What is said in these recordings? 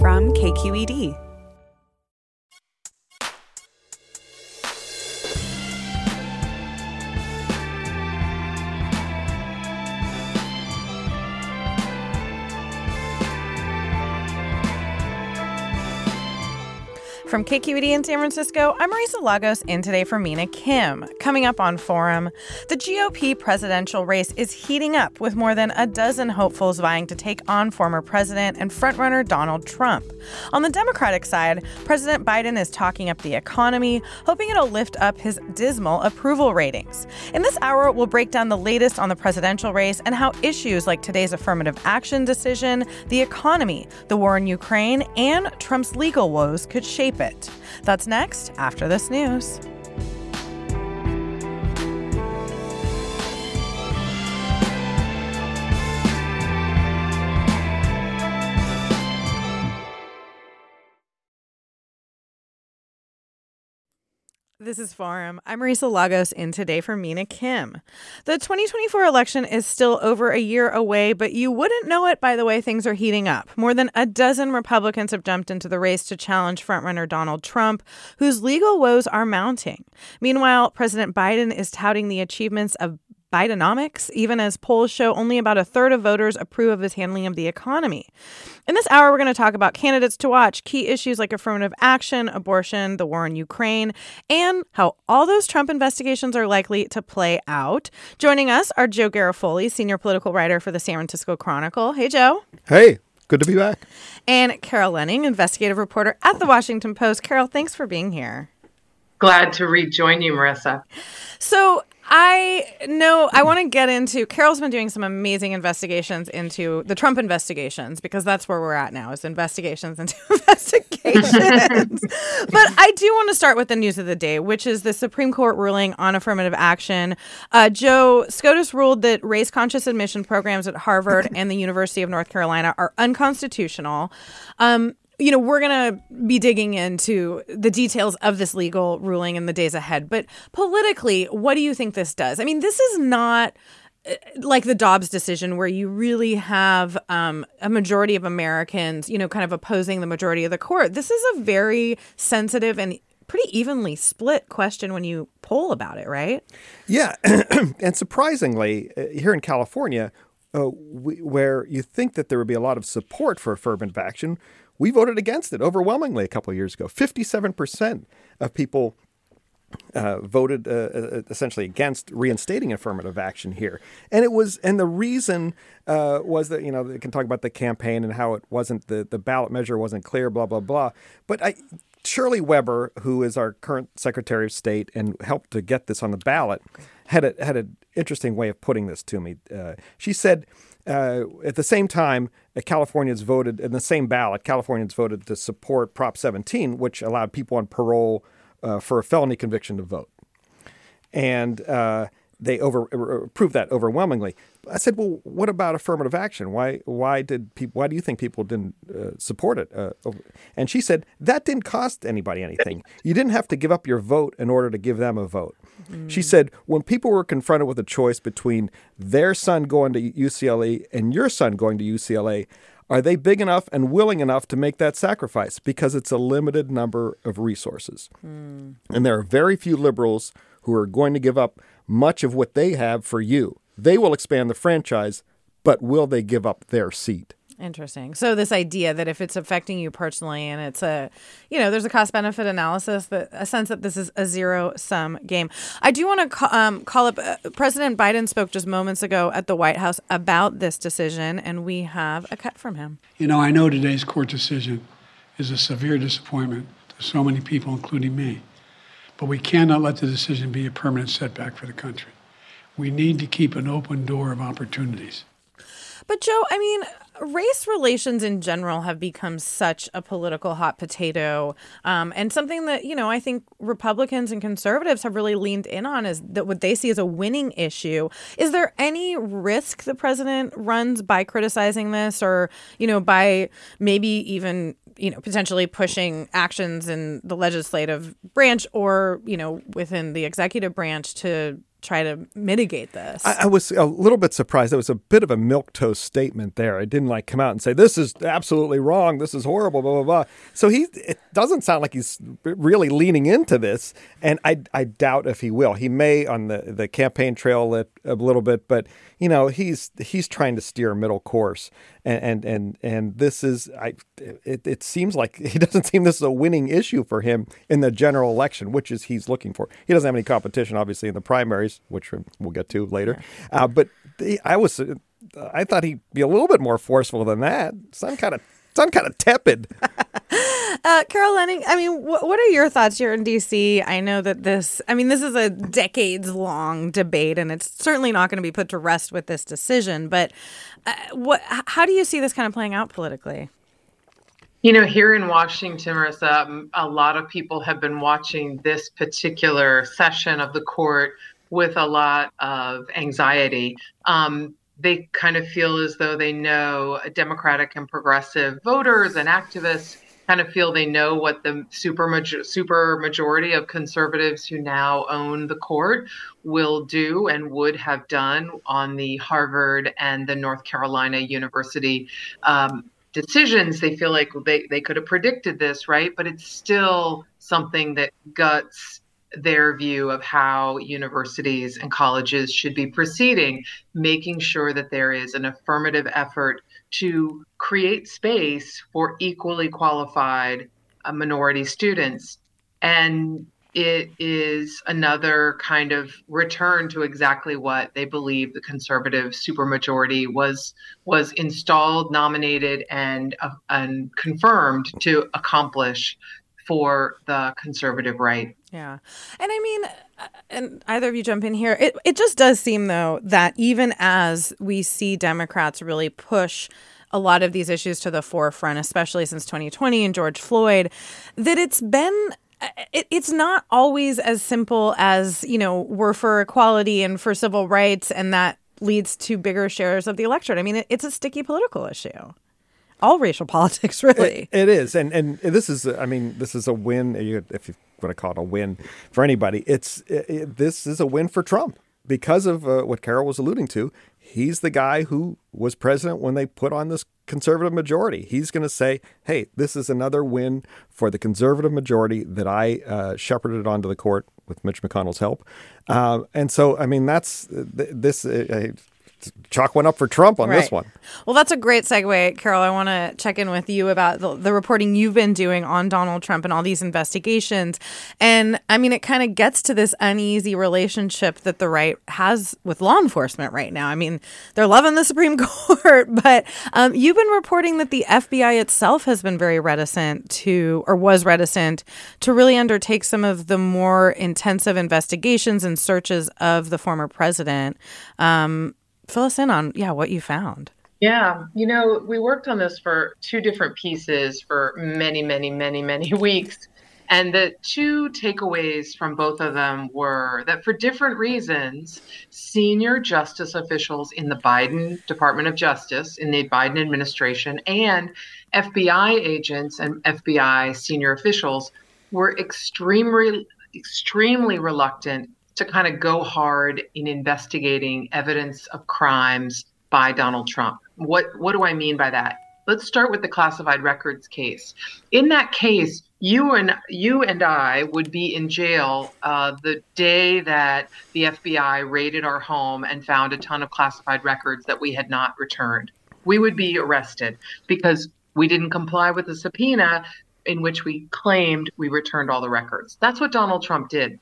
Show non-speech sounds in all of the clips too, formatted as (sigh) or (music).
From KQED. From KQED in San Francisco, I'm Marisa Lagos in today for Mina Kim. Coming up on Forum, the GOP presidential race is heating up with more than a dozen hopefuls vying to take on former president and frontrunner Donald Trump. On the Democratic side, President Biden is talking up the economy, hoping it'll lift up his dismal approval ratings. In this hour, we'll break down the latest on the presidential race and how issues like today's affirmative action decision, the economy, the war in Ukraine, and Trump's legal woes could shape That's next after this news. This is Forum. I'm Marisa Lagos in today for Mina Kim. The 2024 election is still over a year away, but you wouldn't know it by the way things are heating up. More than a dozen Republicans have jumped into the race to challenge frontrunner Donald Trump, whose legal woes are mounting. Meanwhile, President Biden is touting the achievements of Bidenomics, even as polls show only about a third of voters approve of his handling of the economy. In this hour, we're going to talk about candidates to watch, key issues like affirmative action, abortion, the war in Ukraine, and how all those Trump investigations are likely to play out. Joining us are Joe Garofoli, senior political writer for the San Francisco Chronicle. Hey, Joe. Hey. Good to be back. And Carol Leonnig, investigative reporter at the Washington Post. Carol, thanks for being here. Glad to rejoin you, Marisa. So, I know I want to get into Carol's been doing some amazing investigations into the Trump investigations because that's where we're at now is investigations into (laughs) investigations. (laughs) but I do want to start with the news of the day, which is the Supreme Court ruling on affirmative action. Uh, Joe SCOTUS ruled that race conscious admission programs at Harvard (laughs) and the University of North Carolina are unconstitutional. Um, you know, we're going to be digging into the details of this legal ruling in the days ahead. But politically, what do you think this does? I mean, this is not uh, like the Dobbs decision, where you really have um, a majority of Americans, you know, kind of opposing the majority of the court. This is a very sensitive and pretty evenly split question when you poll about it, right? Yeah. (clears throat) and surprisingly, uh, here in California, uh, we, where you think that there would be a lot of support for affirmative action, we voted against it overwhelmingly a couple of years ago. 57% of people uh, voted uh, uh, essentially against reinstating affirmative action here, and it was, and the reason uh, was that you know they can talk about the campaign and how it wasn't the the ballot measure wasn't clear, blah blah blah. But I, Shirley Weber, who is our current Secretary of State and helped to get this on the ballot, had a, had an interesting way of putting this to me. Uh, she said uh, at the same time, uh, Californians voted in the same ballot. Californians voted to support Prop 17, which allowed people on parole uh, for a felony conviction to vote, and uh, they over approved that overwhelmingly. I said, "Well, what about affirmative action? Why why did people? Why do you think people didn't uh, support it?" Uh, and she said that didn't cost anybody anything. You didn't have to give up your vote in order to give them a vote. Mm. She said when people were confronted with a choice between their son going to UCLA and your son going to UCLA, are they big enough and willing enough to make that sacrifice? Because it's a limited number of resources, mm. and there are very few liberals who are going to give up much of what they have for you. They will expand the franchise, but will they give up their seat? Interesting. So this idea that if it's affecting you personally and it's a, you know, there's a cost benefit analysis that a sense that this is a zero sum game. I do want to call, um, call up uh, President Biden spoke just moments ago at the White House about this decision, and we have a cut from him. You know, I know today's court decision is a severe disappointment to so many people, including me, but we cannot let the decision be a permanent setback for the country. We need to keep an open door of opportunities. But Joe, I mean, race relations in general have become such a political hot potato um, and something that you know i think republicans and conservatives have really leaned in on is that what they see as a winning issue is there any risk the president runs by criticizing this or you know by maybe even you know potentially pushing actions in the legislative branch or you know within the executive branch to try to mitigate this. I, I, was a little bit surprised. There was a bit of a milk toast statement there. I didn't like come out and say this is absolutely wrong. This is horrible. Blah blah blah. So he it doesn't sound like he's really leaning into this, and I I doubt if he will. He may on the the campaign trail a little bit, but you know he's he's trying to steer a middle course, and and and, and this is I it, it seems like (laughs) he doesn't seem this is a winning issue for him in the general election, which is he's looking for. He doesn't have any competition, obviously, in the primaries, which we'll get to later. Uh, but I was I thought he'd be a little bit more forceful than that. Some kind of some kind of tepid. (laughs) uh, Carol Leonnig, I mean, wh- what are your thoughts here in DC? I know that this, I mean, this is a decades long debate, and it's certainly not going to be put to rest with this decision. But uh, what? How do you see this kind of playing out politically? You know, here in Washington, Marisa, a lot of people have been watching this particular session of the court with a lot of anxiety. Um, they kind of feel as though they know Democratic and progressive voters and activists kind of feel they know what the super major, super majority of conservatives who now own the court will do and would have done on the Harvard and the North Carolina University um, decisions. They feel like they, they could have predicted this, right? But it's still something that guts their view of how universities and colleges should be proceeding, making sure that there is an affirmative effort to create space for equally qualified uh, minority students. And it is another kind of return to exactly what they believe the conservative supermajority was was installed, nominated, and uh, and confirmed to accomplish for the conservative right. Yeah. And I mean, uh, and either of you jump in here, it, it just does seem, though, that even as we see Democrats really push a lot of these issues to the forefront, especially since 2020 and George Floyd, that it's been uh, it, it's not always as simple as you know we're for equality and for civil rights and that leads to bigger shares of the electorate i mean it, it's a sticky political issue all racial (laughs) politics, really. it, it is, and and this is, I mean, this is a win. If you want to call it a win for anybody, it's it, this is a win for Trump because of uh, what Carol was alluding to. He's the guy who was president when they put on this conservative majority. He's going to say, "Hey, this is another win for the conservative majority that I uh, shepherded onto the court with Mitch McConnell's help." Uh, and so, I mean, that's this. Uh, chalk one up for Trump on right. this one. Well, that's a great segue, Carol. I want to check in with you about the, the, reporting you've been doing on Donald Trump and all these investigations. And I mean, it kind of gets to this uneasy relationship that the right has with law enforcement right now. I mean, they're loving the Supreme (laughs) Court, but um, you've been reporting that the FBI itself has been very reticent to, or was reticent to really undertake some of the more intensive investigations and searches of the former president. Um, fill us in on yeah what you found. Yeah you know we worked on this for two different pieces for many many many many (laughs) weeks and the two takeaways from both of them were that for different reasons senior justice officials in the biden department of justice in the biden administration and fbi agents and fbi senior officials were extremely extremely reluctant to kind of go hard in investigating evidence of crimes by Donald Trump. What what do I mean by that? Let's start with the classified records case. In that case, you and you and I would be in jail uh, the day that the FBI raided our home and found a ton of classified records that we had not returned. we would be arrested because we didn't comply with the subpoena in which we claimed we returned all the records. That's what Donald Trump did.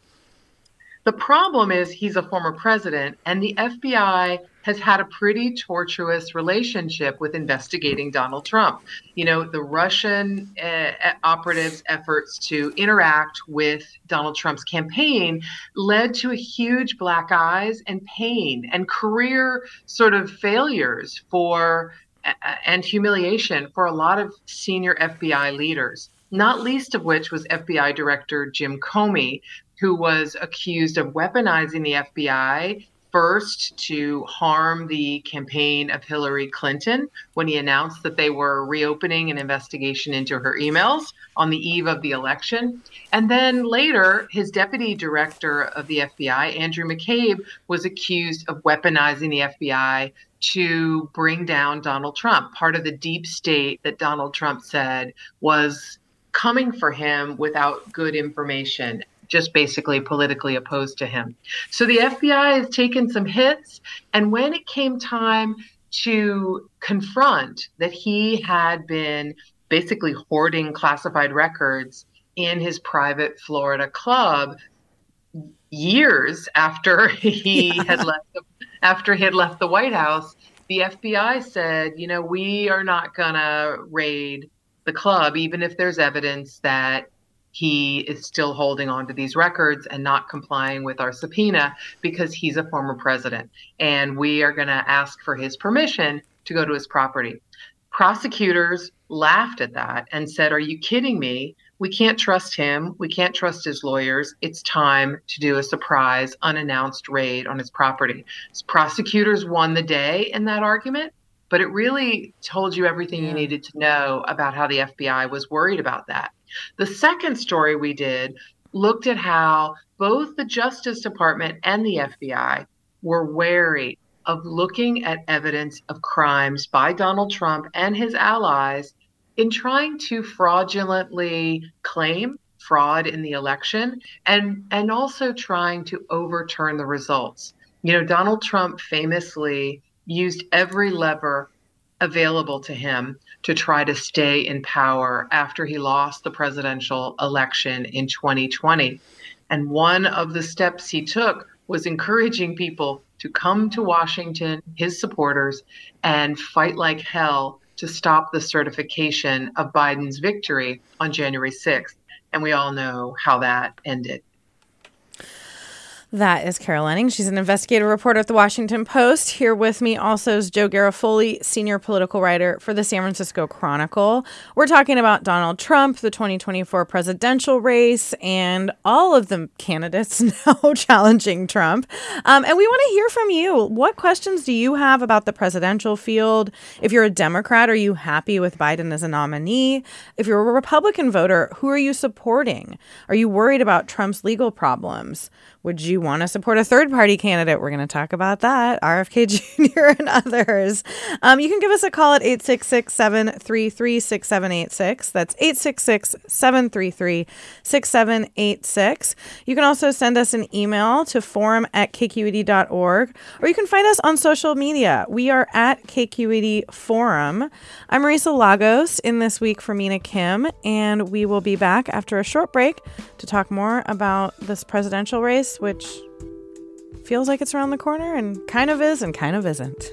The problem is he's a former president, and the FBI has had a pretty tortuous relationship with investigating Donald Trump. You know, the Russian uh, operatives' efforts to interact with Donald Trump's campaign led to a huge black eyes and pain and career sort of failures for eh, and humiliation for a lot of senior FBI leaders not least of which was FBI Director Jim Comey, who was accused of weaponizing the FBI first to harm the campaign of Hillary Clinton when he announced that they were reopening an investigation into her emails on the eve of the election. And then later, his deputy director of the FBI, Andrew McCabe, was accused of weaponizing the FBI to bring down Donald Trump, part of the deep state that Donald Trump said was coming for him without good information just basically politically opposed to him. So the FBI has taken some hits. And when it came time to confront that he had been basically hoarding classified records in his private Florida club years after (laughs) he yeah. had left the, after he had left the White House, the FBI said, you know, we are not going to raid the club even if there's evidence that he is still holding on to these records and not complying with our subpoena because he's a former president. And we are going to ask for his permission to go to his property. Prosecutors laughed at that and said, Are you kidding me? We can't trust him. We can't trust his lawyers. It's time to do a surprise, unannounced raid on his property. prosecutors won the day in that argument, but it really told you everything yeah. you needed to know about how the FBI was worried about that. The second story we did looked at how both the Justice Department and the FBI were wary of looking at evidence of crimes by Donald Trump and his allies in trying to fraudulently claim fraud in the election and and also trying to overturn the results. You know, Donald Trump famously used every lever available to him to try to stay in power after he lost the presidential election in 2020. And one of the steps he took was encouraging people to come to Washington, his supporters, and fight like hell to stop the certification of Biden's victory on January 6th. And we all know how that ended. That is Carol Leonnig. She's an investigative reporter at the Washington Post. Here with me also is Joe Garofoli, senior political writer for the San Francisco Chronicle. We're talking about Donald Trump, the 2024 presidential race, and all of the candidates (laughs) now challenging Trump. Um, and we want to hear from you. What questions do you have about the presidential field? If you're a Democrat, are you happy with Biden as a nominee? If you're a Republican voter, who are you supporting? Are you worried about Trump's legal problems? Would you want to support a third party candidate? We're going to talk about that, RFK (laughs) Jr. and others. Um, you can give us a call at 866 733 6786. That's 866 733 6786. You can also send us an email to forum at kqed.org, or you can find us on social media. We are at KQED Forum. I'm Marisa Lagos in this week for Mina Kim, and we will be back after a short break to talk more about this presidential race which feels like it's around the corner and kind of is and kind of isn't.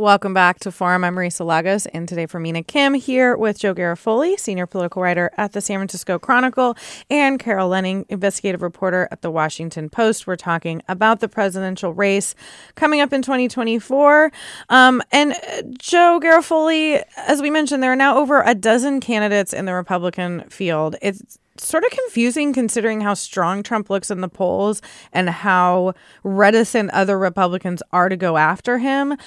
Welcome back to Forum. I'm Marisa Lagos, and today for Mina Kim here with Joe Garofoli, senior political writer at the San Francisco Chronicle, and Carol Leonnig, investigative reporter at the Washington Post. We're talking about the presidential race coming up in 2024. Um, and uh, Joe Garofoli, as we mentioned, there are now over a dozen candidates in the Republican field. It's sort of confusing considering how strong Trump looks in the polls and how reticent other Republicans are to go after him.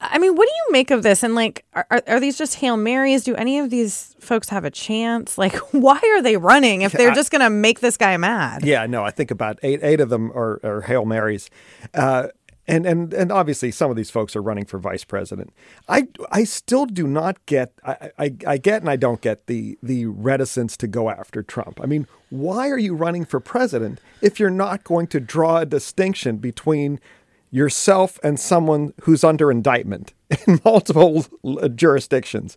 I mean, what do you make of this? And like, are, are these just Hail Marys? Do any of these folks have a chance? (laughs) Like, why are they running if they're just going to make this guy mad? Yeah, no, I think about eight eight of them are, are Hail Marys. Uh, and, and and obviously some of these folks are running for vice president. I I still do not get I, I, I get and I don't get the the reticence to go after Trump. I mean, why are you running for president if you're not going to draw a distinction between yourself and someone who's under indictment (laughs) in multiple jurisdictions.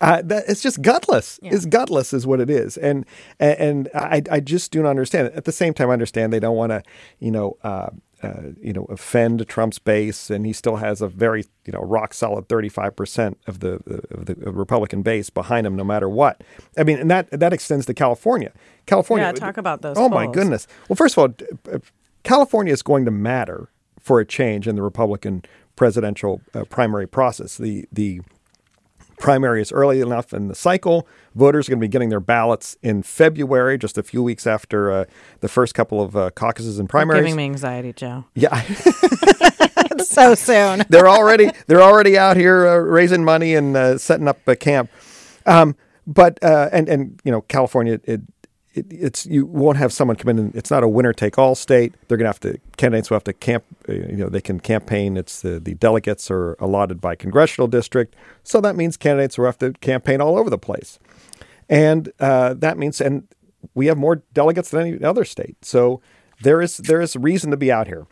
Uh, that it's just gutless. Yeah. It's gutless, is what it is, and and I I just do not understand. At the same time, I understand they don't want to, you know. Uh, uh, you know, offend Trump's base, and he still has a very, you know, rock solid 35 percent of the of the Republican base behind him, no matter what. I mean, and that that extends to California. California. Yeah, talk about those. Oh polls. my goodness. Well, first of all, California is going to matter for a change in the Republican presidential uh, primary process. The the primary is early enough in the cycle. Voters are going to be getting their ballots in February, just a few weeks after uh, the first couple of uh, caucuses and primaries. You're giving me anxiety, Joe. Yeah, (laughs) (laughs) so soon. they're already they're already out here uh, raising money and uh, setting up a camp. Um, but uh, and and you know California it, it, it's you won't have someone come in and it's not a winner take all state. They're going to have to candidates will have to camp. Uh, you know, they can campaign. It's the the delegates are allotted by congressional district, so that means candidates will have to campaign all over the place, and uh, that means and we have more delegates than any other state. So there is there is reason to be out here,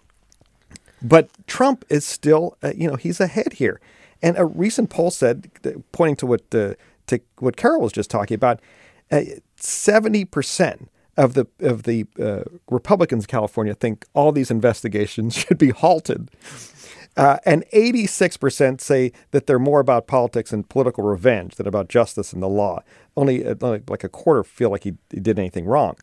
but Trump is still uh, you know he's ahead here, and a recent poll said, pointing to what the to what Carol was just talking about uh, seventy percent of the of the uh, Republicans in California think all these investigations (laughs) should be halted. Uh, and 86% say that they're more about politics and political revenge than about justice and the law. Only uh, like a quarter feel like he, he did anything wrong.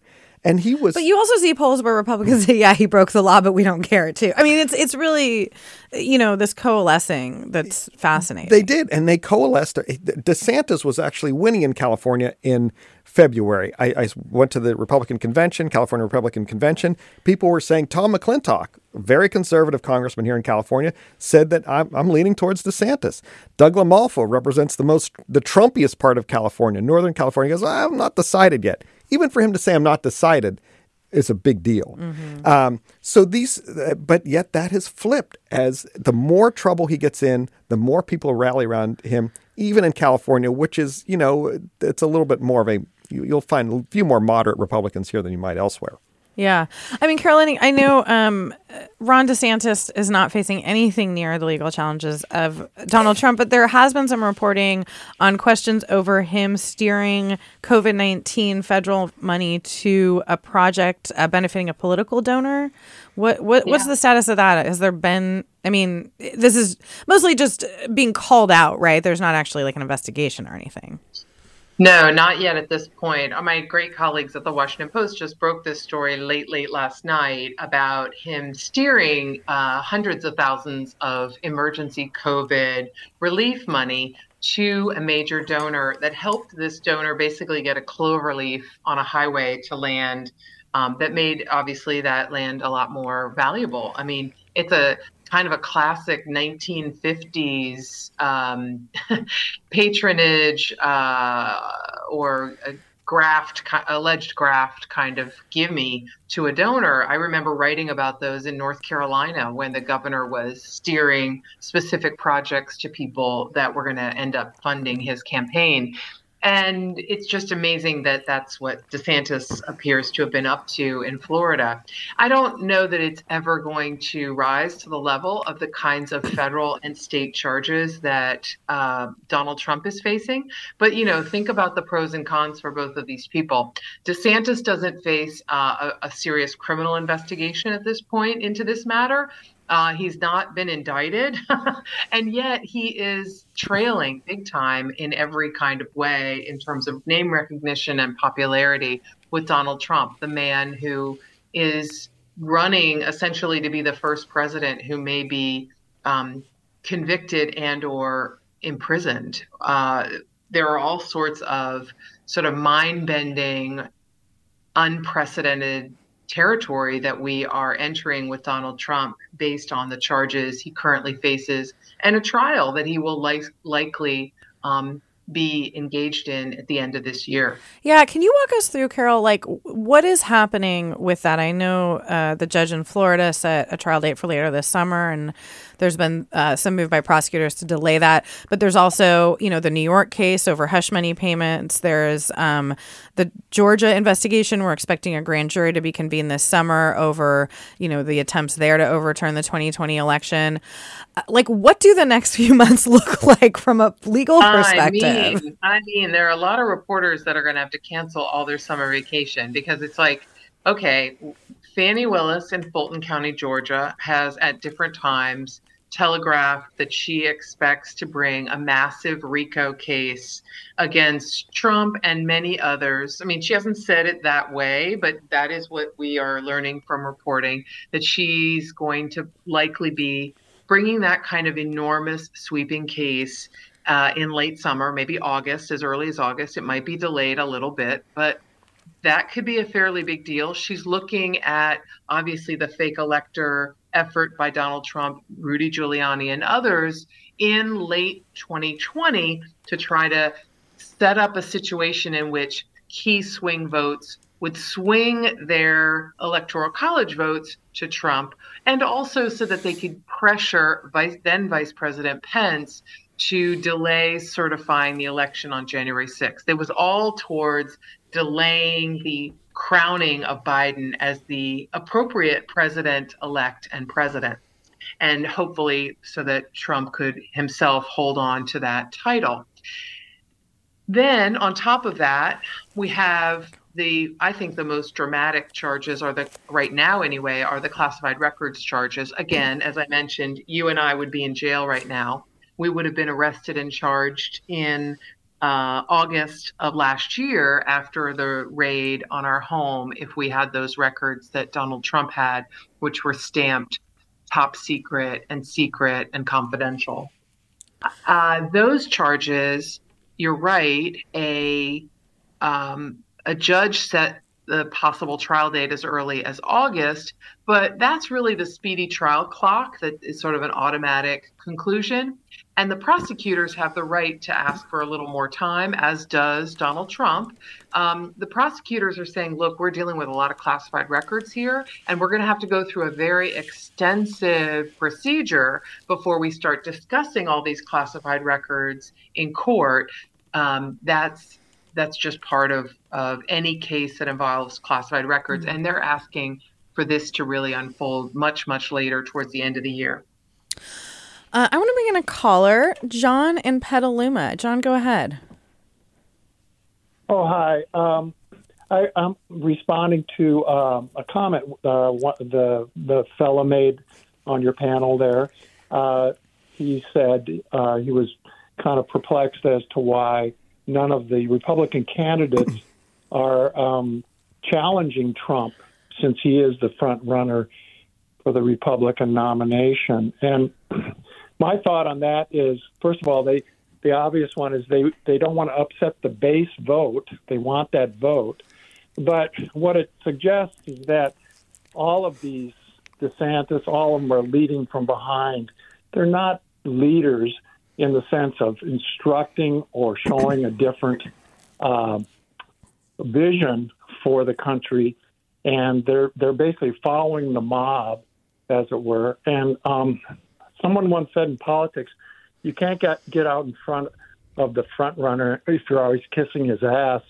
And he was. But you also see polls where Republicans say, "Yeah, he broke the law, but we don't care." Too. I mean, it's it's really, you know, this coalescing that's fascinating. They did, and they coalesced. DeSantis was actually winning in California in February. I, I, went to the Republican convention, California Republican convention. People were saying Tom McClintock, very conservative congressman here in California, said that I'm, I'm leaning towards DeSantis. Doug LaMalfa represents the most the Trumpiest part of California, Northern California. He goes, I'm not decided yet even for him to say I'm not decided is a big deal. Mm-hmm. Um, so these, uh, but yet that has flipped as the more trouble he gets in, the more people rally around him, even in California, which is, you know, it's a little bit more of a, you'll find a few more moderate Republicans here than you might elsewhere. Yeah. I mean, Caroline, I know um, Ron DeSantis is not facing anything near the legal challenges of Donald Trump, but there has been some reporting on questions over him steering COVID 19 federal money to a project uh, benefiting a political donor. What, what What's the status of that? Has there been, I mean, this is mostly just being called out, right? There's not actually like an investigation or anything. No, not yet at this point. Uh, my great colleagues at the Washington Post just broke this story late, late last night about him steering uh, hundreds of thousands of emergency COVID relief money to a major donor that helped this donor basically get a clover leaf on a highway to land um, that made obviously that land a lot more valuable. I mean, it's a kind of a classic 1950s um, (laughs) patronage uh, or graft, alleged graft kind of gimme to a donor. I remember writing about those in North Carolina when the governor was steering specific projects to people that were going to end up funding his campaign. And it's just amazing that that's what DeSantis appears to have been up to in Florida. I don't know that it's ever going to rise to the level of the kinds of federal and state charges that uh, Donald Trump is facing. But, you know, think about the pros and cons for both of these people. DeSantis doesn't face uh, a, a serious criminal investigation at this point into this matter. Uh, he's not been indicted, (laughs) and yet he is trailing big time in every kind of way in terms of name recognition and popularity with Donald Trump, the man who is running essentially to be the first president who may be um, convicted and or imprisoned. Uh, there are all sorts of sort of mind-bending, unprecedented territory that we are entering with Donald Trump based on the charges he currently faces and a trial that he will li- likely um, be engaged in at the end of this year. Yeah, can you walk us through, Carol? Like, what is happening with that? I know uh, the judge in Florida set a trial date for later this summer, and there's been uh, some move by prosecutors to delay that. But there's also, you know, the New York case over hush money payments. There's um, the Georgia investigation. We're expecting a grand jury to be convened this summer over, you know, the attempts there to overturn the 2020 election. Uh, like, what do the next (laughs) few months look like from a legal perspective? I mean, I mean, there are a lot of reporters that are going to have to cancel all their summer vacation because it's like, okay, Fani Willis in Fulton County, Georgia, has at different times telegraphed that she expects to bring a massive RICO case against Trump and many others. I mean, she hasn't said it that way, but that is what we are learning from reporting that she's going to likely be bringing that kind of enormous sweeping case uh, in late summer, maybe August, as early as August. It might be delayed a little bit, but that could be a fairly big deal. She's looking at obviously the fake elector effort by Donald Trump, Rudy Giuliani, and others in late 2020 to try to set up a situation in which key swing votes would swing their electoral college votes to Trump, and also so that they could pressure Vice, then Vice President Pence to delay certifying the election on January 6th. It was all towards delaying the crowning of Biden as the appropriate president elect and president. And hopefully, so that Trump could himself hold on to that title. Then, on top of that, we have the I think the most dramatic charges are the right now anyway are the classified records charges. Again, as I mentioned, you and I would be in jail right now. We would have been arrested and charged in uh, August of last year after the raid on our home if we had those records that Donald Trump had, which were stamped top secret and secret and confidential. Uh, those charges, you're right, a um, a judge set the possible trial date as early as August, but that's really the speedy trial clock that is sort of an automatic conclusion. And the prosecutors have the right to ask for a little more time, as does Donald Trump. Um, the prosecutors are saying, look, we're dealing with a lot of classified records here, and we're going to have to go through a very extensive procedure before we start discussing all these classified records in court. Um, that's that's just part of, of any case that involves classified records. Mm-hmm. And they're asking for this to really unfold much, much later towards the end of the year. Uh, I want to bring in a caller, John in Petaluma. John, go ahead. Oh, hi. Um, I, am responding to um, a comment uh, the the fellow made on your panel there. Uh, he said uh, he was kind of perplexed as to why none of the Republican candidates (laughs) are um, challenging Trump since he is the front runner for the Republican nomination. And (clears throat) my thought on that is, first of all, they the obvious one is they they don't want to upset the base vote. They want that vote. But what it suggests is that all of these DeSantis, all of them are leading from behind. They're not leaders in the sense of instructing or showing a different uh, vision for the country, and they're they're basically following the mob, as it were. And um, someone once said in politics, you can't get get out in front of the front runner if you're always kissing his ass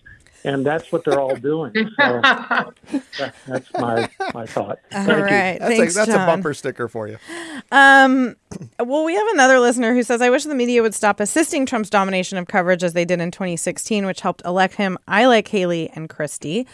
and that's what they're all doing. (laughs) So that, that's my my thought. All Thank right. you. That's, Thanks, a, that's John. a bumper sticker for you. Um, well, we have another listener who says, I wish the media would stop assisting Trump's domination of coverage as they did in 2016, which helped elect him. I like Haley and Christie.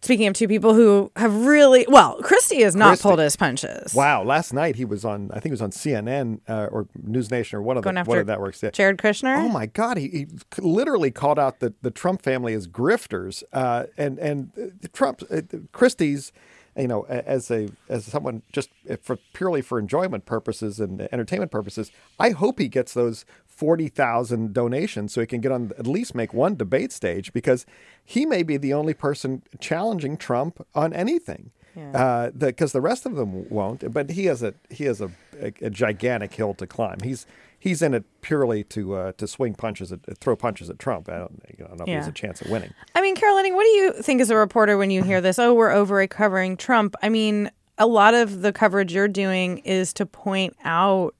Speaking of two people who have really, well, Christie has not Christie. pulled his punches. Wow, last night he was on. I think he was on CNN uh, or News Nation or one of Going the one of networks. Yeah. Jared Kushner? Oh my God, he, he literally called out the, the Trump family as grifters, uh, and and uh, Trump uh, Christie's, you know, as a as someone just uh, for purely for enjoyment purposes and entertainment purposes, I hope he gets those forty thousand donations so he can get on at least make one debate stage because he may be the only person challenging Trump on anything. Because the, 'cause the rest of them won't, but he has a he has a, a, a gigantic hill to climb. He's he's in it purely to uh, to swing punches at throw punches at Trump. I don't, you know, I don't know if he has a chance of winning. I mean, Carol Leonnig, what do you think as a reporter when you hear this? Oh, we're over covering Trump. I mean, a lot of the coverage you're doing is to point out,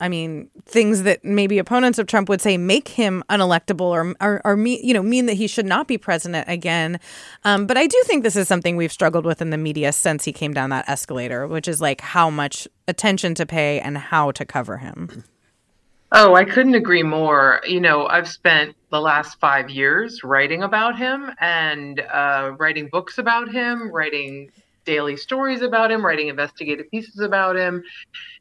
I mean, things that maybe opponents of Trump would say make him unelectable or or, or me, you know, mean that he should not be president again. Um, but I do think this is something we've struggled with in the media since he came down that escalator, which is like how much attention to pay and how to cover him. Oh, I couldn't agree more. You know, I've spent the last five years writing about him and uh, writing books about him, writing daily stories about him, writing investigative pieces about him.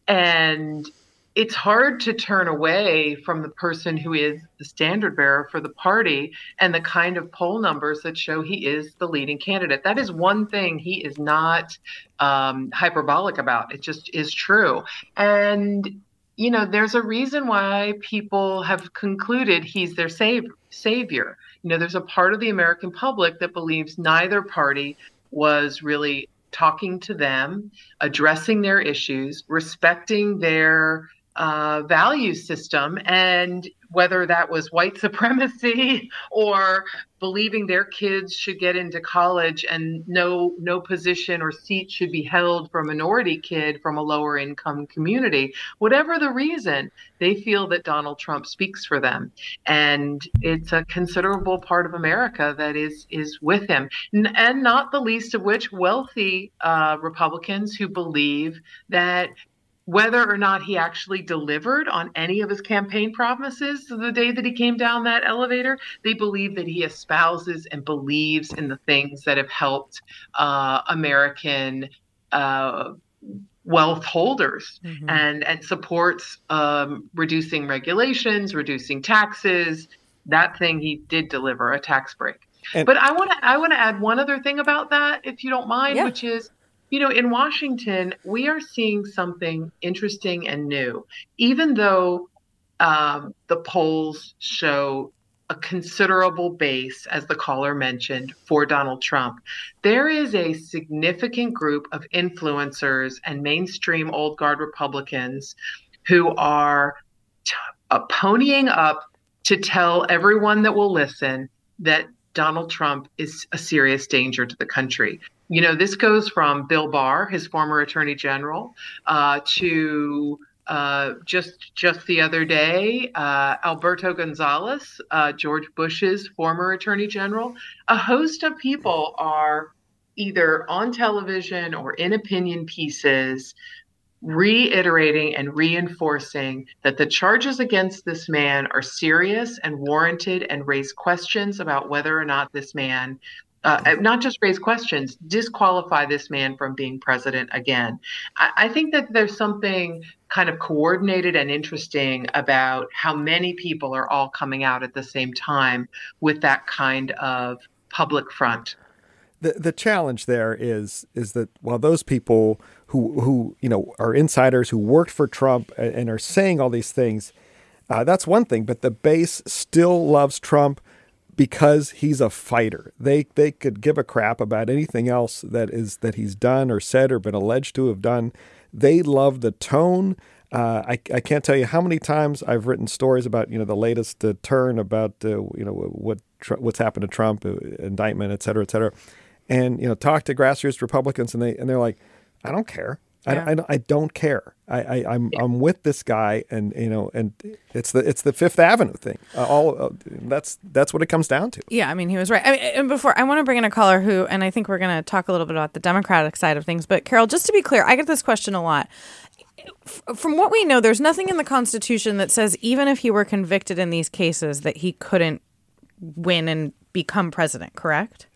And it's hard to turn away from the person who is the standard bearer for the party and the kind of poll numbers that show he is the leading candidate. That is one thing he is not um, hyperbolic about. It just is true. And you know, there's a reason why people have concluded he's their sav- savior. You know, there's a part of the American public that believes neither party was really talking to them, addressing their issues, respecting their uh, value system, and whether that was white (laughs) supremacy or believing their kids should get into college and no no position or seat should be held for a minority kid from a lower income community whatever the reason they feel that Donald Trump speaks for them. And it's a considerable part of America that is is with him. And not the least of which wealthy uh, Republicans who believe that whether or not he actually delivered on any of his campaign promises the day that he came down that elevator, they believe that he espouses and believes in the things that have helped uh, American uh, wealth holders and and supports um, reducing regulations, reducing taxes. That thing he did deliver a tax break. And- but I want to I want to add one other thing about that, if you don't mind, Yeah. which is you know, in Washington, we are seeing something interesting and new. Even though um, the polls show a considerable base, as the caller mentioned, for Donald Trump, there is a significant group of influencers and mainstream old guard Republicans who are t- uh, ponying up to tell everyone that will listen that Donald Trump is a serious danger to the country. You know, this goes from Bill Barr, his former attorney general, uh, to uh, just just the other day, uh, Alberto Gonzales, uh, George Bush's former attorney general. A host of people are either on television or in opinion pieces reiterating and reinforcing that the charges against this man are serious and warranted and raise questions about whether or not this man uh, not just raise questions, disqualify this man from being president again. I, I think that there's something kind of coordinated and interesting about how many people are all coming out at the same time with that kind of public front. the the challenge there is is that while those people who who you know are insiders who worked for Trump and, and are saying all these things, uh, that's one thing. But the base still loves Trump because he's a fighter. They they could give a crap about anything else that is that he's done or said or been alleged to have done. They love the tone. Uh, I, I can't tell you how many times I've written stories about you know the latest uh, turn about uh, you know what what's happened to Trump, uh, indictment, et cetera, et cetera, and you know, talk to grassroots Republicans, and they and they're like, I don't care. Yeah. I, I, I don't care. I, I I'm I'm with this guy, and you know, and it's the it's the Fifth Avenue thing. Uh, all uh, that's that's what it comes down to. Yeah, I mean, he was right. I mean, and before I want to bring in a caller who, and I think we're going to talk a little bit about the Democratic side of things. But Carol, just to be clear, I get this question a lot. F- From what we know, there's nothing in the Constitution that says even if he were convicted in these cases that he couldn't win and become president. Correct?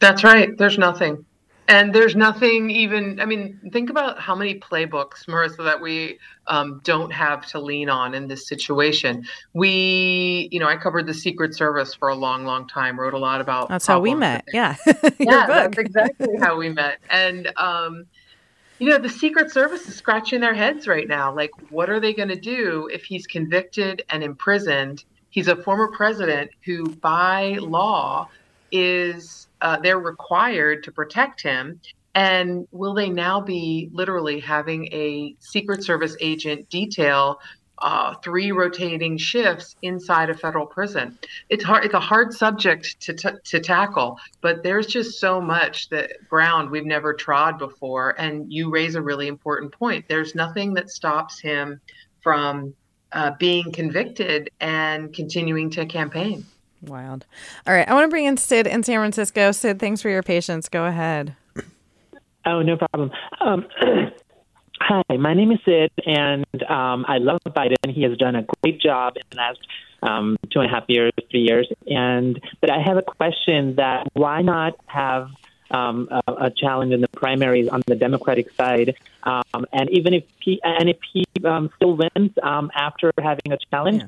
That's right. There's nothing. And there's nothing even, I mean, think about how many playbooks, Marisa, that we um, don't have to lean on in this situation. We, you know, I covered the Secret Service for a long, long time, wrote a lot about That's how we met. Yeah, (laughs) yeah, that's exactly (laughs) how we met. And um, you know, the Secret Service is scratching their heads right now. Like, what are they going to do if he's convicted and imprisoned? He's a former president who, by law, is uh, they're required to protect him. And will they now be literally having a Secret Service agent detail uh, three rotating shifts inside a federal prison? It's hard. It's a hard subject to t- to tackle, but there's just so much that ground we've never trod before. And you raise a really important point. There's nothing that stops him from uh, being convicted and continuing to campaign. Wild. All right, I want to bring in Sid in San Francisco. Sid, thanks for your patience. Go ahead. Oh, no problem. Um, (clears throat) hi, my name is Sid, and um, I love Biden. He has done a great job in the last um, two and a half years, three years. And but I have a question: that why not have um, a, a challenge in the primaries on the Democratic side? Um, and even if he and if he um, still wins um, after having a challenge,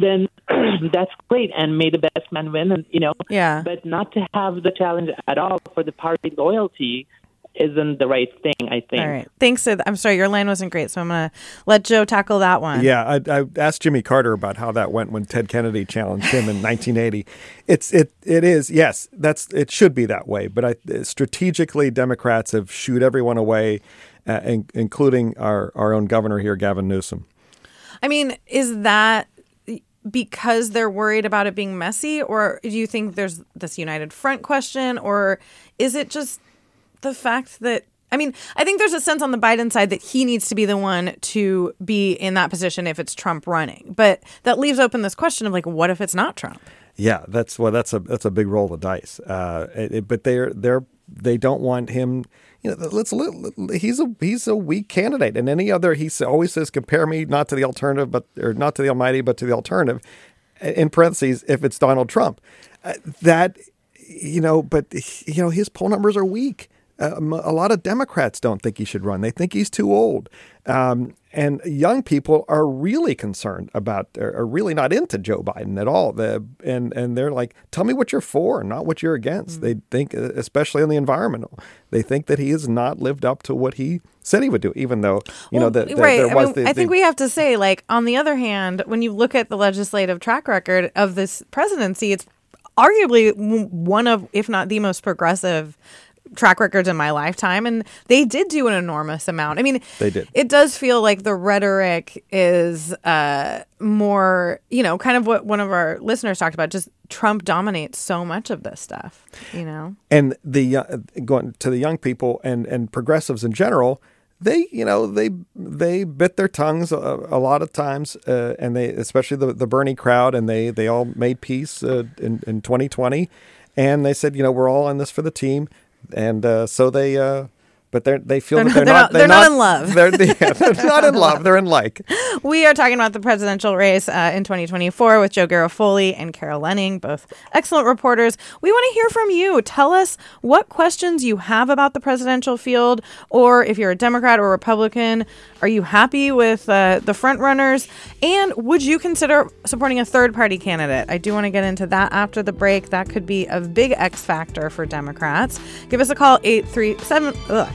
then (clears throat) that's great, and may the best man win. And you know, Yeah. but not to have the challenge at all for the party loyalty isn't the right thing. I think. All right. Thanks, Sid. I'm sorry, your line wasn't great, so I'm going to let Joe tackle that one. Yeah, I, I asked Jimmy Carter about how that went when Ted Kennedy challenged him in (laughs) 1980. It's it it is yes, that's it should be that way. But I, strategically, Democrats have shooed everyone away, uh, in, including our our own governor here, Gavin Newsom. I mean, is that because they're worried about it being messy, or do you think there's this united front question, or is it just the fact that? I mean, I think there's a sense on the Biden side that he needs to be the one to be in that position if it's Trump running. But that leaves open this question of like, what if it's not Trump? Yeah, that's well, that's a that's a big roll of dice. Uh, it, it- but they're they're they don't want him. You know, let's let- he's a he's a weak candidate, and any other he always says compare me not to the alternative, but or not to the Almighty, but to the alternative. In parentheses, if it's Donald Trump, uh, that you know, but you know his poll numbers are weak. Um, a lot of Democrats don't think he should run. They think he's too old. Um, and young people are really concerned about, are really not into Joe Biden at all. The, and, and they're like, tell me what you're for, not what you're against. They think, uh, especially on the environmental, they think that he has not lived up to what he said he would do, even though, you know, that right. there I, was mean, the, I think we have to say, like, on the other hand, when you look at the legislative track record of this presidency, it's arguably one of, if not the most progressive track records in my lifetime. And they did do an enormous amount. I mean, They did. It does feel like the rhetoric is uh, more, you know, kind of what one of our listeners talked about. Just Trump dominates so much of this stuff, you know? and the uh, going to the young people and and progressives in general they you know they they bit their tongues a, a lot of times uh, and they especially the, the bernie crowd and they they all made peace uh, in, in 2020 and they said you know we're all in this for the team and uh, so they uh, but they're, they feel They're that they're, not- not, they're not in love. (laughs) They're, yeah, they're not in (laughs) love. They're in like. We are talking about the presidential race uh, in 2024 with Joe Garofoli and Carol Leonnig, both excellent reporters. We want to hear from you. Tell us what questions you have about the presidential field, or if you're a Democrat or Republican, are you happy with uh, the front runners? And would you consider supporting a third party candidate? I do want to get into that after the break. That could be a big X factor for Democrats. Give us a call 837 ugh,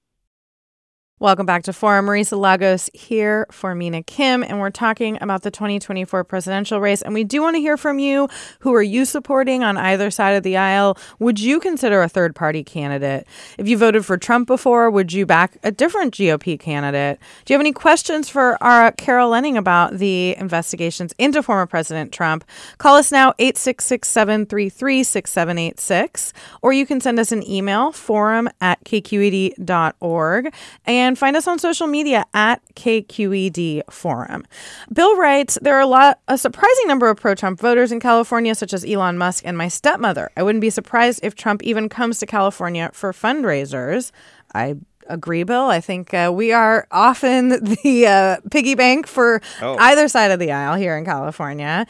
Welcome back to Forum. Marisa Lagos here for Mina Kim, and we're talking about the 2024 presidential race. And we do want to hear from you. Who are you supporting on either side of the aisle? Would you consider a third party candidate? If you voted for Trump before, would you back a different GOP candidate? Do you have any questions for our Carol Leonnig about the investigations into former President Trump? Call us now, 866 733 6786, or you can send us an email, forum at kqed.org. And and find us on social media at KQED Forum. Bill writes There are a lot, a surprising number of pro Trump voters in California, such as Elon Musk and my stepmother. I wouldn't be surprised if Trump even comes to California for fundraisers. I agree, Bill. I think uh, we are often (laughs) the uh, piggy bank for oh. either side of the aisle here in California.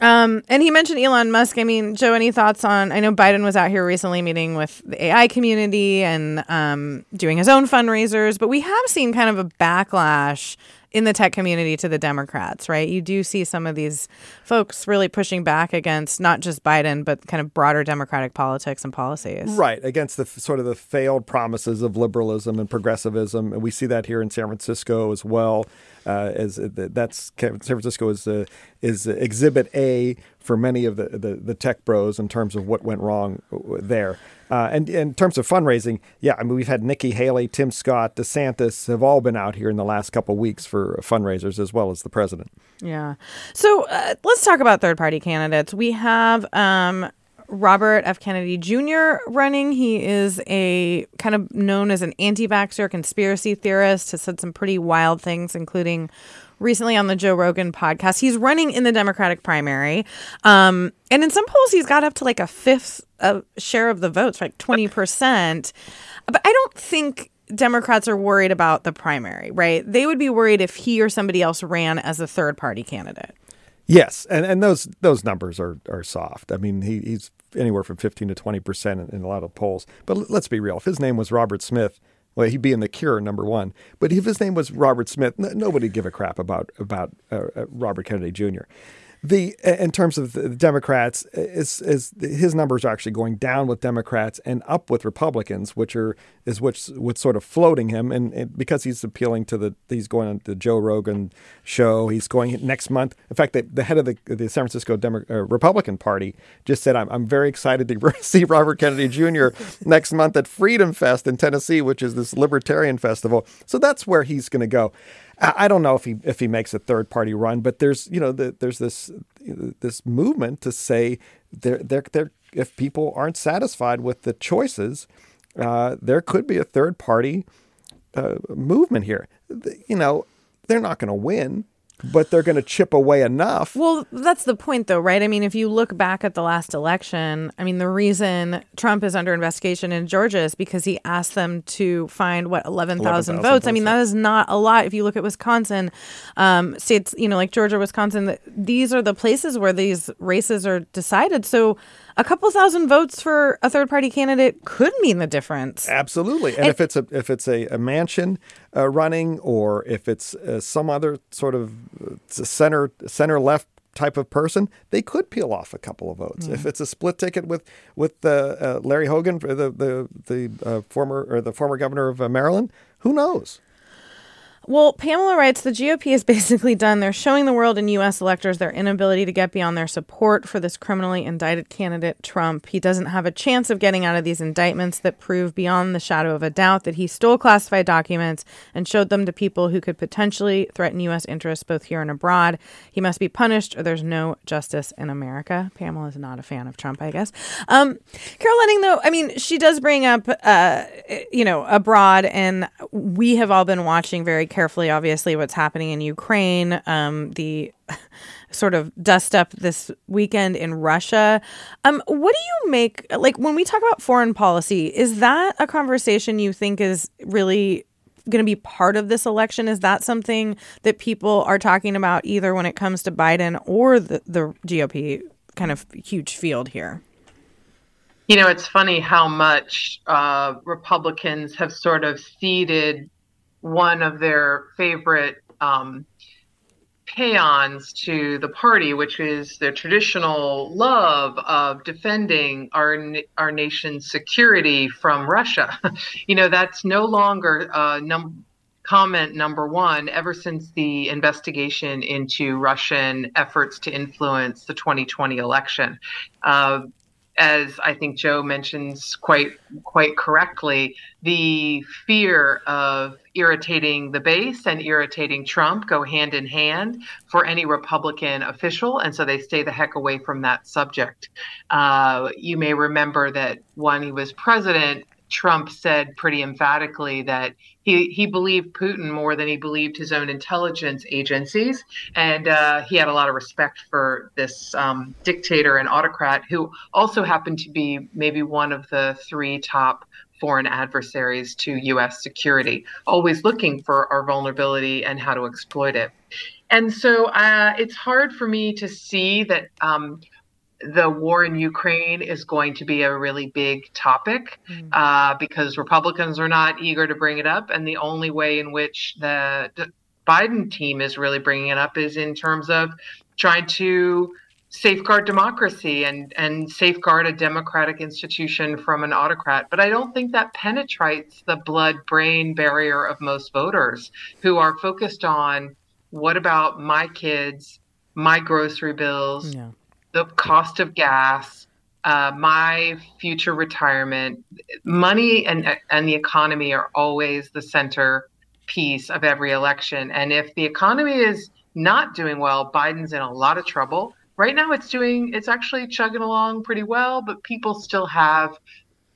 Um, and he mentioned Elon Musk. I mean, Joe, any thoughts on? I know Biden was out here recently meeting with the AI community and um, doing his own fundraisers, but we have seen kind of a backlash in the tech community to the Democrats, right? You do see some of these folks really pushing back against not just Biden, but kind of broader Democratic politics and policies. Right, against the sort of the failed promises of liberalism and progressivism. And we see that here in San Francisco as well. Uh, as uh, that's San Francisco is uh, is Exhibit A for many of the, the, the tech bros in terms of what went wrong there. Uh, and, and, in terms of fundraising, yeah, I mean we've had Nikki Haley, Tim Scott, DeSantis have all been out here in the last couple weeks for fundraisers as well as the president. Yeah. So uh, let's talk about third party candidates. We have um, Robert F. Kennedy Jr. running. He is a kind of known as an anti vaxxer conspiracy theorist, has said some pretty wild things, including recently on the Joe Rogan podcast. He's running in the Democratic primary. Um, and in some polls, he's got up to like a fifth of share of the votes, like 20%. But I don't think Democrats are worried about the primary, right? They would be worried if he or somebody else ran as a third party candidate. Yes, and, and those those numbers are are soft. I mean, he, he's anywhere from fifteen to twenty percent in, in a lot of polls. But let's be real. If his name was Robert Smith, well, he'd be in the Cure, number one. But if his name was Robert Smith, n- nobody'd give a crap about about uh, uh, Robert Kennedy Jr the in terms of the Democrats, is is his numbers are actually going down with Democrats and up with Republicans, which are is what's what's sort of floating him, and, and, because he's appealing to the he's going on the Joe Rogan show, he's going next month. In fact, the, the head of the the San Francisco Demo, uh, Republican Party just said, "I'm I'm very excited to (laughs) see Robert Kennedy Jr. (laughs) next month at Freedom Fest in Tennessee, which is this libertarian festival." So that's where he's going to go. I don't know if he if he makes a third party run, but there's you know the, there's this this movement to say there there there if people aren't satisfied with the choices, uh, there could be a third party uh, movement here. You know, they're not going to win, but they're going to chip away enough. Well, that's the point, though, right? I mean, if you look back at the last election, I mean, the reason Trump is under investigation in Georgia is because he asked them to find what eleven thousand votes. I mean, that is not a lot. If you look at Wisconsin, um, states, you know, like Georgia, Wisconsin, these are the places where these races are decided. So a couple thousand votes for a third party candidate could mean the difference. Absolutely. And, and if it's a if it's a, a Manchin uh, running or if it's uh, some other sort of uh, center center left type of person, they could peel off a couple of votes. Mm-hmm. If it's a split ticket with with uh, Larry Hogan, the the the uh, former or the former governor of uh, Maryland, who knows? Well, Pamela writes the GOP is basically done. They're showing the world and U.S. electors their inability to get beyond their support for this criminally indicted candidate, Trump. He doesn't have a chance of getting out of these indictments that prove beyond the shadow of a doubt that he stole classified documents and showed them to people who could potentially threaten U.S. interests both here and abroad. He must be punished or there's no justice in America. Pamela is not a fan of Trump, I guess. Um, Carol Leonnig, though, I mean, she does bring up, uh, you know, abroad, and we have all been watching very carefully, obviously, what's happening in Ukraine, um, the (laughs) sort of dust up this weekend in Russia. Um, what do you make, like, when we talk about foreign policy, is that a conversation you think is really going to be part of this election? Is that something that people are talking about either when it comes to Biden or the, the GOP kind of huge field here? You know, it's funny how much uh, Republicans have sort of ceded one of their favorite um, to the party, which is their traditional love of defending our our nation's security from Russia. (laughs) you know, that's no longer uh, num- comment number one. Ever since the investigation into Russian efforts to influence the 2020 election. Uh, as I think Joe mentions quite quite correctly, the fear of irritating the base and irritating Trump go hand in hand for any Republican official, and so they stay the heck away from that subject. Uh, you may remember that when he was president, Trump said pretty emphatically that he, he believed Putin more than he believed his own intelligence agencies. And uh, he had a lot of respect for this um, dictator and autocrat who also happened to be maybe one of the three top foreign adversaries to U.S. security, always looking for our vulnerability and how to exploit it. And so uh, it's hard for me to see that um, the war in Ukraine is going to be a really big topic mm. uh, because Republicans are not eager to bring it up. And the only way in which the, the Biden team is really bringing it up is in terms of trying to safeguard democracy and, and safeguard a democratic institution from an autocrat. But I don't think that penetrates the blood brain barrier of most voters who are focused on what about my kids, my grocery bills. Yeah the cost of gas, uh, my future retirement, money and and the economy are always the center piece of every election. And if the economy is not doing well, Biden's in a lot of trouble. Right now, it's doing it's actually chugging along pretty well, but people still have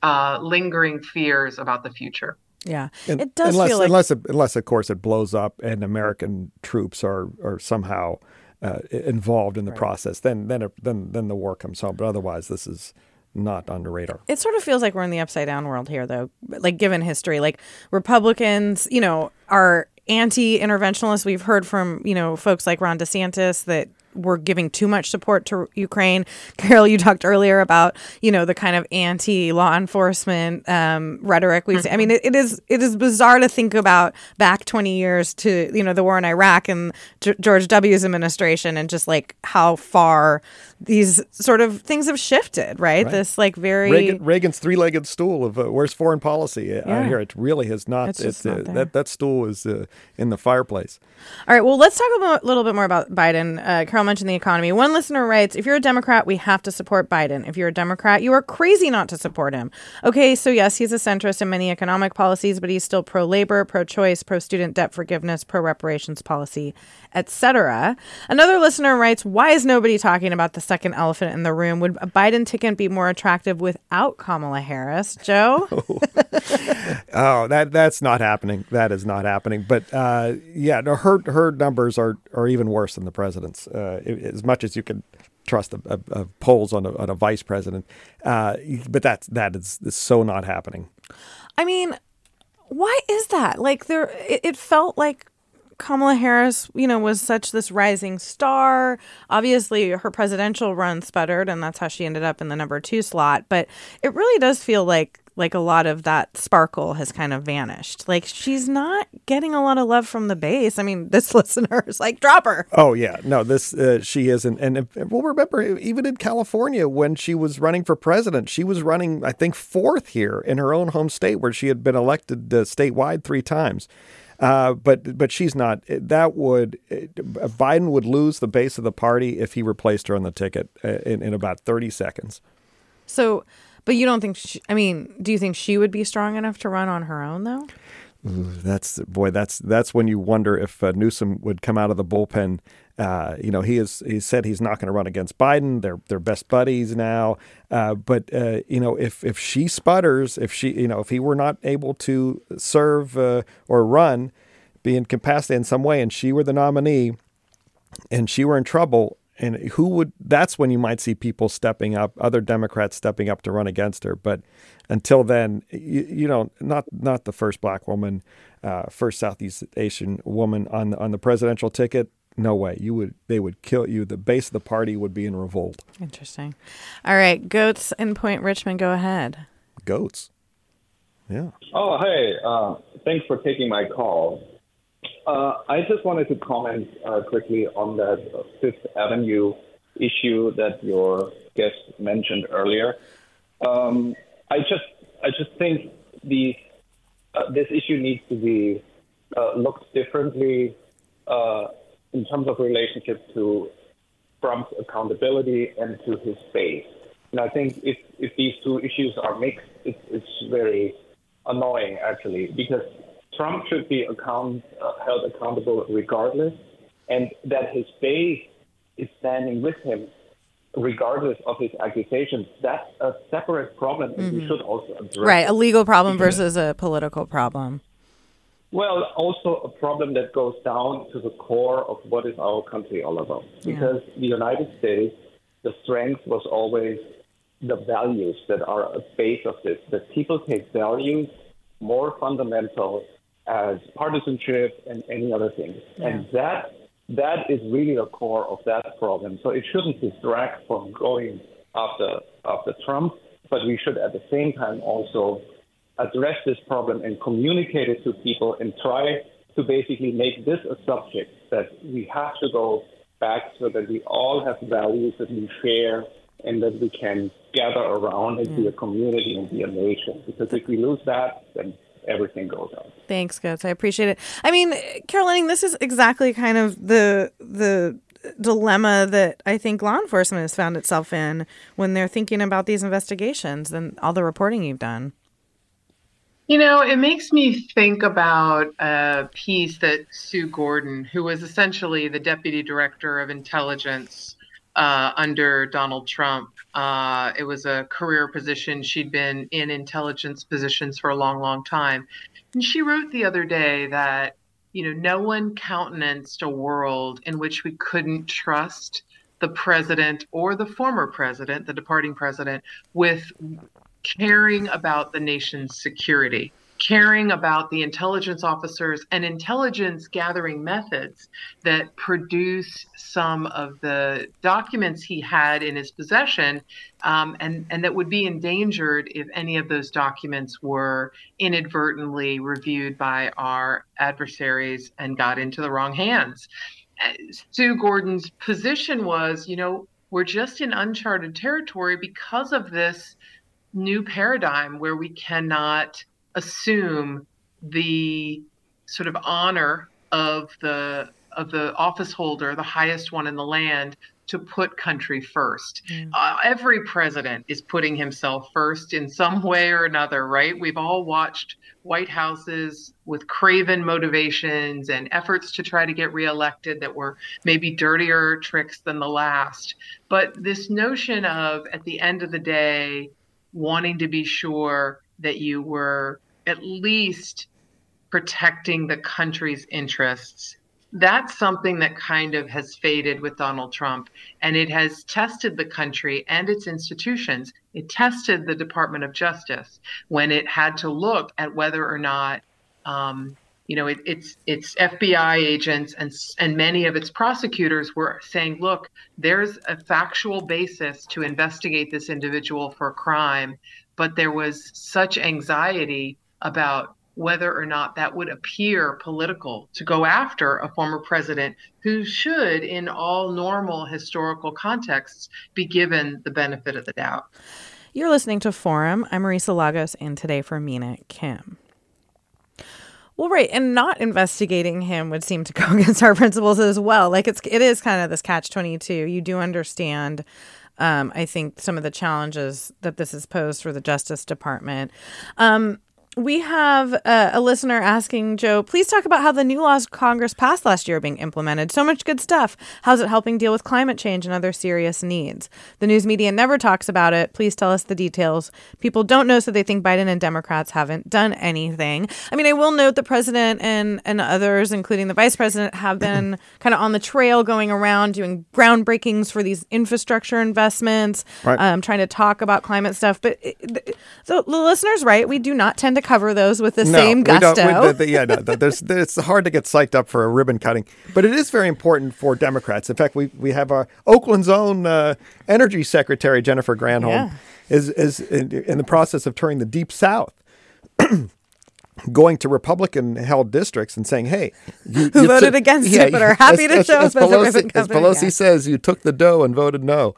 uh, lingering fears about the future. Yeah, and, it does unless, feel like unless, unless of course it blows up and American troops are are somehow uh, involved in the right. process, then then then then the war comes home. But otherwise, this is not on the radar. It sort of feels like we're in the upside down world here, though. Like given history, like Republicans, you know, are anti-interventionalists. We've heard from you know folks like Ron DeSantis that we're giving too much support to Ukraine. (laughs) Carol, you talked earlier about you know the kind of anti law enforcement um, rhetoric we've. Seen. I mean, it, it is it is bizarre to think about back twenty years to you know the war in Iraq and G- George W.'s administration and just like how far these sort of things have shifted. Right, right. this like very Reagan, Reagan's three legged stool of uh, where's foreign policy yeah. out here. It really has not. It's, it's uh, that that stool is uh, in the fireplace. All right. Well, let's talk a little bit more about Biden. Uh, Carol mentioned the economy. One listener writes If you're a Democrat, we have to support Biden. If you're a Democrat, you are crazy not to support him. Okay, so yes, he's a centrist in many economic policies, but he's still pro labor, pro choice, pro student debt forgiveness, pro reparations policy, etc. Another listener writes Why is nobody talking about the second elephant in the room? Would a Biden ticket be more attractive without Kamala Harris? Joe? (laughs) oh, that that's not happening. That is not happening. But uh, yeah, no, her her numbers are are even worse than the president's. Uh, as much as you can trust a, a, a polls on a, on a, vice president, uh, but that's that is, is so not happening. I mean, why is that? Like there, it, it felt like Kamala Harris, you know, was such this rising star. Obviously, her presidential run sputtered, and that's how she ended up in the number two slot. But it really does feel like like a lot of that sparkle has kind of vanished. Like she's not getting a lot of love from the base. I mean, (laughs) this listener is like, drop her. Oh yeah, no, this uh, she isn't. And we'll remember even in California when she was running for president, she was running I think fourth here in her own home state where she had been elected uh, statewide three times. Uh, but but she's not. That would Biden would lose the base of the party if he replaced her on the ticket uh, in, in about thirty seconds. So, but you don't think? She, I mean, do you think she would be strong enough to run on her own though? That's boy. That's that's when you wonder if uh, Newsom would come out of the bullpen. Uh, you know, he is. He said he's not going to run against Biden. They're they're best buddies now. Uh, but uh, you know, if if she sputters, if she, you know, if he were not able to serve uh, or run, be incapacitated in some way, and she were the nominee, and she were in trouble, and who would? That's when you might see people stepping up, other Democrats stepping up to run against her. But until then, you, you know, not not the first black woman, uh, first Southeast Asian woman on on the presidential ticket. No way. You would they would kill you. The base of the party would be in revolt. Interesting. All right, goats in Point Richmond. Go ahead. Goats. Yeah. Oh, hey. Uh, thanks for taking my call. Uh, I just wanted to comment uh, quickly on that Fifth Avenue issue that your guest mentioned earlier. Um, I just I just think the uh, this issue needs to be uh, looked differently uh, in terms of relationship to Trump's accountability and to his base. And I think if if these two issues are mixed, it's, it's very annoying actually because Trump should be account, uh, held accountable regardless, and that his base is standing with him regardless of his accusations, that's a separate problem, and mm-hmm. we should also address. Right, a legal problem versus a political problem. Well, also a problem that goes down to the core of what is our country all about. Because yeah. the United States, the strength was always the values that are a base of this. That people take values more fundamental as partisanship and any other thing, yeah. and that that is really the core of that problem. So it shouldn't distract from going after after Trump, but we should at the same time also address this problem and communicate it to people and try to basically make this a subject that we have to go back so that we all have values that we share and that we can gather around and be a mm. community and be a nation. Because if we lose that, then everything goes on. Thanks, Goats. I appreciate it. I mean, Caroline, this is exactly kind of the the dilemma that I think law enforcement has found itself in when they're thinking about these investigations and all the reporting you've done. You know, it makes me think about a piece that Sue Gordon, who was essentially the deputy director of intelligence uh, under Donald Trump. Uh, it was a career position. She'd been in intelligence positions for a long, long time. And she wrote the other day that, you know, no one countenanced a world in which we couldn't trust the president or the former president, the departing president, with caring about the nation's security caring about the intelligence officers and intelligence gathering methods that produce some of the documents he had in his possession um, and, and that would be endangered if any of those documents were inadvertently reviewed by our adversaries and got into the wrong hands. Sue Gordon's position was, you know, we're just in uncharted territory because of this new paradigm where we cannot assume the sort of honor of the of the office holder, the highest one in the land, to put country first. Mm. Uh, every president is putting himself first in some (laughs) way or another, right? We've all watched White Houses with craven motivations and efforts to try to get reelected that were maybe dirtier tricks than the last. But this notion of, at the end of the day, wanting to be sure that you were at least protecting the country's interests. That's something that kind of has faded with Donald Trump, and it has tested the country and its institutions. It tested the Department of Justice when it had to look at whether or not, um, you know, it, it's it's FBI agents and and many of its prosecutors were saying, look, there's a factual basis to investigate this individual for crime, but there was such anxiety about whether or not that would appear political to go after a former president who should, in all normal historical contexts, be given the benefit of the doubt. You're listening to Forum. I'm Marisa Lagos, and today for Mina Kim. Well, right, and not investigating him would seem to go (laughs) against our principles as well. Like it's it is kind of this catch twenty two. You do understand, um, I think, some of the challenges that this has posed for the Justice Department. Um, we have uh, a listener asking Joe, please talk about how the new laws Congress passed last year are being implemented. So much good stuff. How's it helping deal with climate change and other serious needs? The news media never talks about it. Please tell us the details. People don't know, so they think Biden and Democrats haven't done anything. I mean, I will note the president and, and others, including the vice president, have (clears throat) been kind of on the trail going around doing groundbreakings for these infrastructure investments, Right. um, trying to talk about climate stuff. But it, the, the listeners, right? We do not tend to cover those with the same we don't- gusto. we- the- the- yeah, no, the- there's, it's hard to get psyched up for a ribbon cutting, but it is very important for Democrats. In fact, we we have our Oakland's own uh, Energy Secretary Jennifer Granholm Yeah. is is in, in the process of turning the Deep South. (clears throat) Going to Republican-held districts and saying, "Hey, you, Who you voted against it but are happy to show as up as a Pelosi, as Pelosi yeah. says, you took the dough and voted no,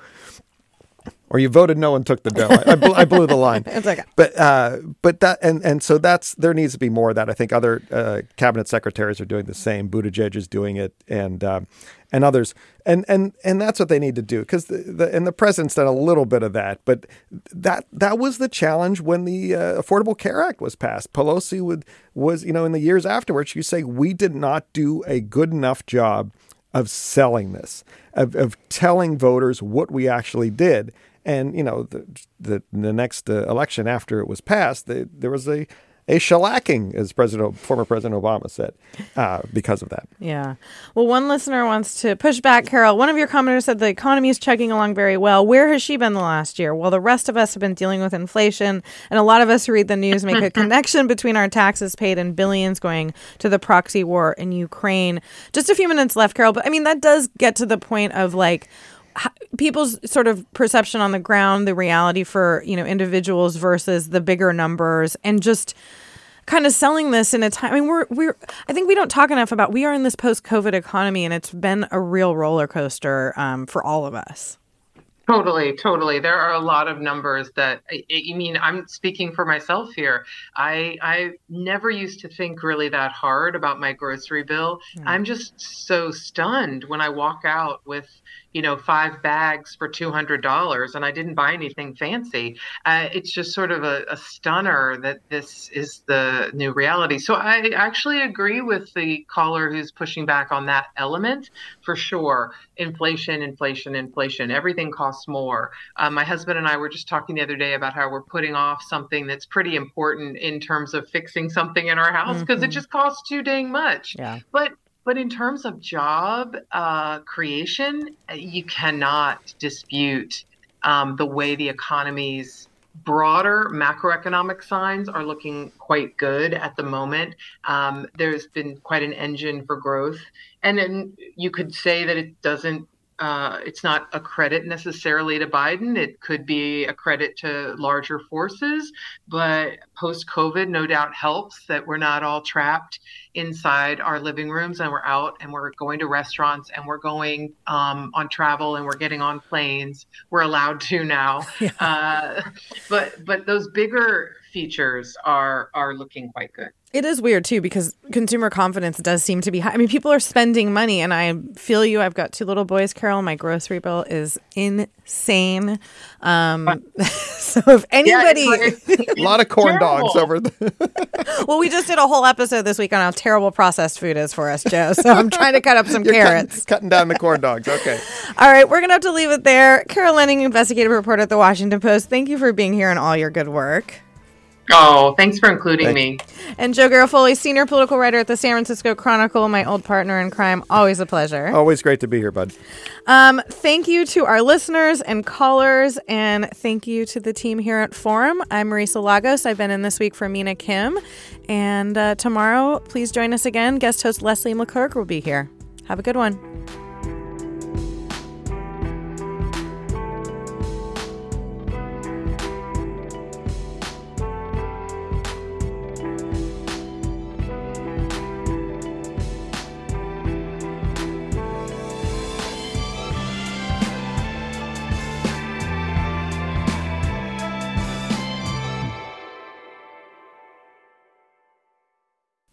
or you voted no and took the dough. I, I, blew, I blew the (laughs) line. It's okay. But uh, but that and and so that's there needs to be more of that. I think other uh, cabinet secretaries are doing the same. Buttigieg is doing it, and um, and others, and and and that's what they need to do because the, the and the president's done a little bit of that. But that that was the challenge when the uh, Affordable Care Act was passed. Pelosi would was you know in the years afterwards, you say we did not do a good enough job of selling this, of, of telling voters what we actually did. And you know, the the, the next uh, election after it was passed, the, there was a a shellacking, as President former President Obama said, uh, because of that. Yeah. Well, one listener wants to push back, Carol. One of your commenters said the economy is chugging along very well. Where has she been the last year? Well, the rest of us have been dealing with inflation, and a lot of us who read the news make a (laughs) connection between our taxes paid and billions going to the proxy war in Ukraine. Just a few minutes left, Carol. But I mean, that does get to the point of like, h- people's sort of perception on the ground the reality for you know individuals versus the bigger numbers and just kind of selling this in a time i mean we're we're i think we don't talk enough about we are in this post-covid economy and it's been a real roller coaster um, for all of us Totally, totally. There are a lot of numbers that I, I mean. I'm speaking for myself here. I I never used to think really that hard about my grocery bill. I'm just so stunned when I walk out with you know five bags for two hundred dollars, and I didn't buy anything fancy. Uh, it's just sort of a, a stunner that this is the new reality. So I actually agree with the caller who's pushing back on that element for sure. Inflation, inflation, inflation. Everything costs more. Uh, my husband and I were just talking the other day about how we're putting off something that's pretty important in terms of fixing something in our house because it Mhm. just costs too dang much. Yeah. But but in terms of job uh, creation, uh, you cannot dispute um, the way the economy's broader macroeconomic signs are looking quite good at the moment. Um, there's been quite an engine for growth, and then you could say that it doesn't. Uh, it's not a credit necessarily to Biden. It could be a credit to larger forces, but post COVID, no doubt helps that we're not all trapped inside our living rooms and we're out and we're going to restaurants and we're going um, on travel and we're getting on planes. We're allowed to now. (laughs) Uh, but but those bigger features are are looking quite good. It is weird too because consumer confidence does seem to be high. I mean, people are spending money, and I feel you. I've got two little boys, Carol. My grocery bill is insane. Um, (laughs) so if anybody, a lot of corn dogs over the. (laughs) well, we just did a whole episode this week on how terrible processed food is for us, Joe. So I'm trying to cut up some (laughs) You're cutting- carrots. Cutting, down the corn dogs. Okay. All right, we're gonna have to leave it there. Carol Leonnig, investigative reporter at the Washington Post. Thank you for being here and all your good work. Oh, thanks for including Thank me. And Joe Garofoli, senior political writer at the San Francisco Chronicle, my old partner in crime. Always a pleasure. Always great to be here, bud. Um, thank you to our listeners and callers, and thank you to the team here at Forum. I'm Marisa Lagos. I've been in this week for Mina Kim. And uh, tomorrow, please join us again. Guest host Leslie McClurg will be here. Have a good one.